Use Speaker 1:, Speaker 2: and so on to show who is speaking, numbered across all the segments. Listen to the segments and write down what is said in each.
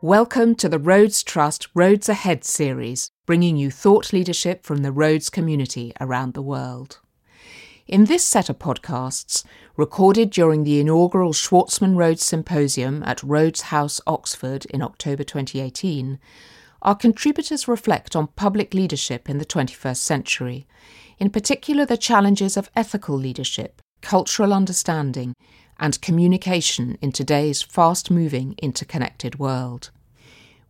Speaker 1: Welcome to the Rhodes Trust Rhodes Ahead series, bringing you thought leadership from the Rhodes community around the world. In this set of podcasts, recorded during the inaugural Schwarzman Rhodes Symposium at Rhodes House, Oxford in October 2018, our contributors reflect on public leadership in the 21st century, in particular the challenges of ethical leadership, cultural understanding, and communication in today's fast moving, interconnected world.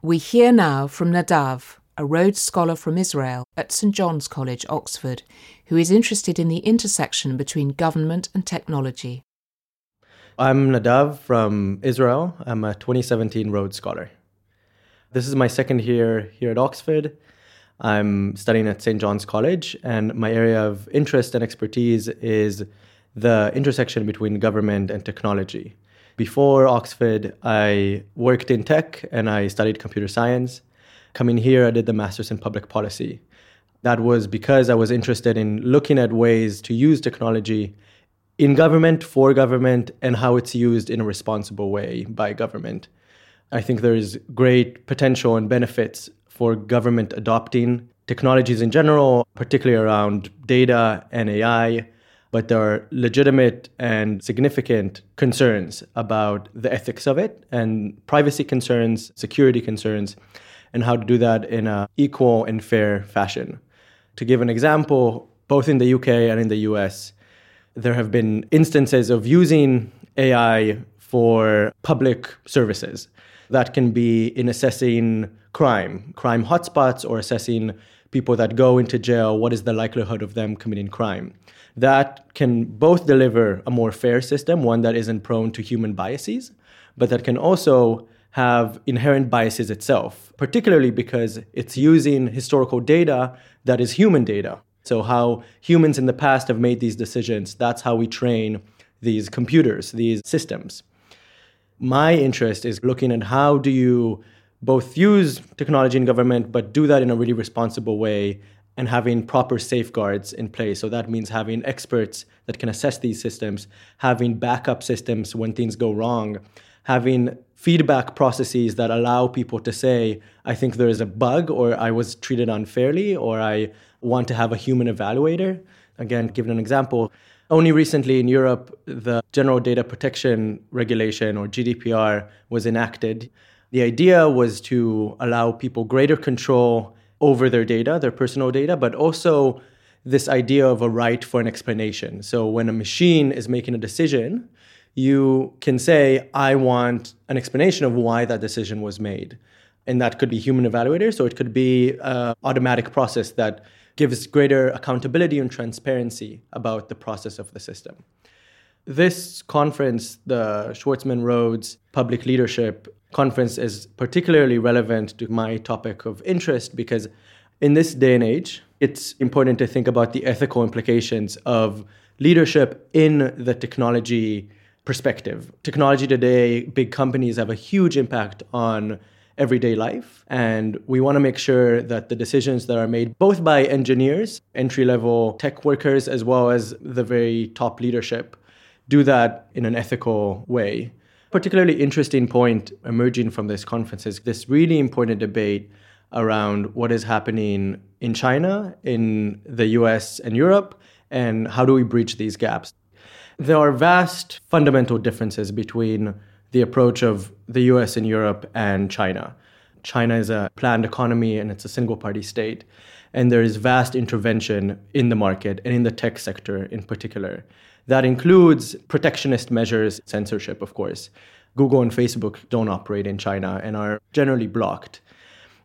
Speaker 1: We hear now from Nadav, a Rhodes Scholar from Israel at St John's College, Oxford, who is interested in the intersection between government and technology.
Speaker 2: I'm Nadav from Israel. I'm a 2017 Rhodes Scholar. This is my second year here at Oxford. I'm studying at St. John's College, and my area of interest and expertise is the intersection between government and technology. Before Oxford, I worked in tech and I studied computer science. Coming here, I did the master's in public policy. That was because I was interested in looking at ways to use technology in government, for government, and how it's used in a responsible way by government. I think there is great potential and benefits for government adopting technologies in general, particularly around data and AI but there are legitimate and significant concerns about the ethics of it and privacy concerns, security concerns, and how to do that in an equal and fair fashion. To give an example, both in the UK and in the US, there have been instances of using AI for public services. That can be in assessing crime, crime hotspots, or assessing people that go into jail, what is the likelihood of them committing crime that can both deliver a more fair system, one that isn't prone to human biases, but that can also have inherent biases itself, particularly because it's using historical data that is human data. So, how humans in the past have made these decisions, that's how we train these computers, these systems. My interest is looking at how do you both use technology in government, but do that in a really responsible way and having proper safeguards in place. So that means having experts that can assess these systems, having backup systems when things go wrong, having feedback processes that allow people to say, I think there is a bug, or I was treated unfairly, or I want to have a human evaluator. Again, given an example, only recently in Europe, the General Data Protection Regulation, or GDPR, was enacted. The idea was to allow people greater control over their data, their personal data, but also this idea of a right for an explanation. So when a machine is making a decision, you can say, I want an explanation of why that decision was made. And that could be human evaluators, or it could be an automatic process that gives greater accountability and transparency about the process of the system. This conference, the Schwarzman Rhodes Public Leadership conference is particularly relevant to my topic of interest because in this day and age, it's important to think about the ethical implications of leadership in the technology perspective. Technology today, big companies have a huge impact on everyday life. And we want to make sure that the decisions that are made, both by engineers, entry level tech workers, as well as the very top leadership, do that in an ethical way particularly interesting point emerging from this conference is this really important debate around what is happening in China, in the US and Europe, and how do we bridge these gaps. There are vast fundamental differences between the approach of the US and Europe and China. China is a planned economy and it's a single party state. And there is vast intervention in the market and in the tech sector in particular. That includes protectionist measures, censorship, of course. Google and Facebook don't operate in China and are generally blocked.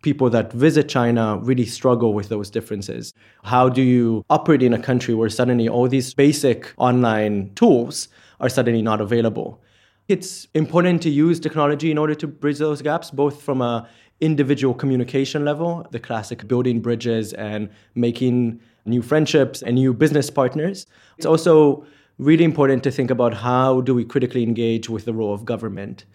Speaker 2: People that visit China really struggle with those differences. How do you operate in a country where suddenly all these basic online tools are suddenly not available? It's important to use technology in order to bridge those gaps, both from a individual communication level, the classic building bridges and making new friendships and new business partners. It's also really important to think about how do we critically engage with the role of government.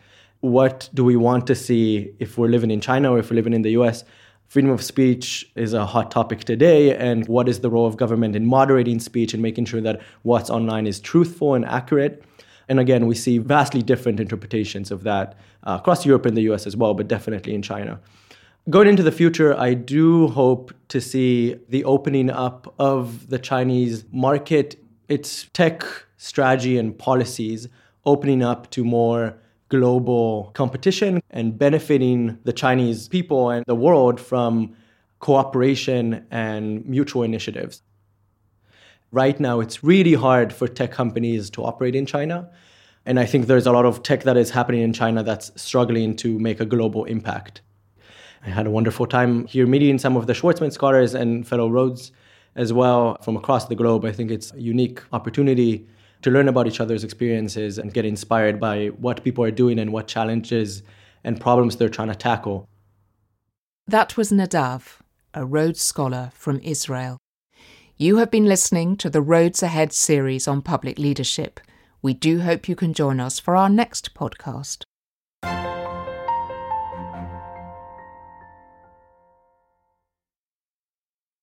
Speaker 2: What do we want to see if we're living in China or if we're living in the US? Freedom of speech is a hot topic today, and what is the role of government in moderating speech and making sure that what's online is truthful and accurate? And again, we see vastly different interpretations of that uh, across Europe and the US as well, but definitely in China. Going into the future, I do hope to see the opening up of the Chinese market, its tech strategy and policies opening up to more global competition and benefiting the Chinese people and the world from cooperation and mutual initiatives. Right now, it's really hard for tech companies to operate in China. And I think there's a lot of tech that is happening in China that's struggling to make a global impact. I had a wonderful time here meeting some of the Schwarzman scholars and fellow Rhodes as well from across the globe. I think it's a unique opportunity to learn about each other's experiences and get inspired by what people are doing and what challenges and problems they're trying to tackle.
Speaker 1: That was Nadav, a Rhodes Scholar from Israel. You have been listening to the Rhodes Ahead series on public leadership. We do hope you can join us for our next podcast.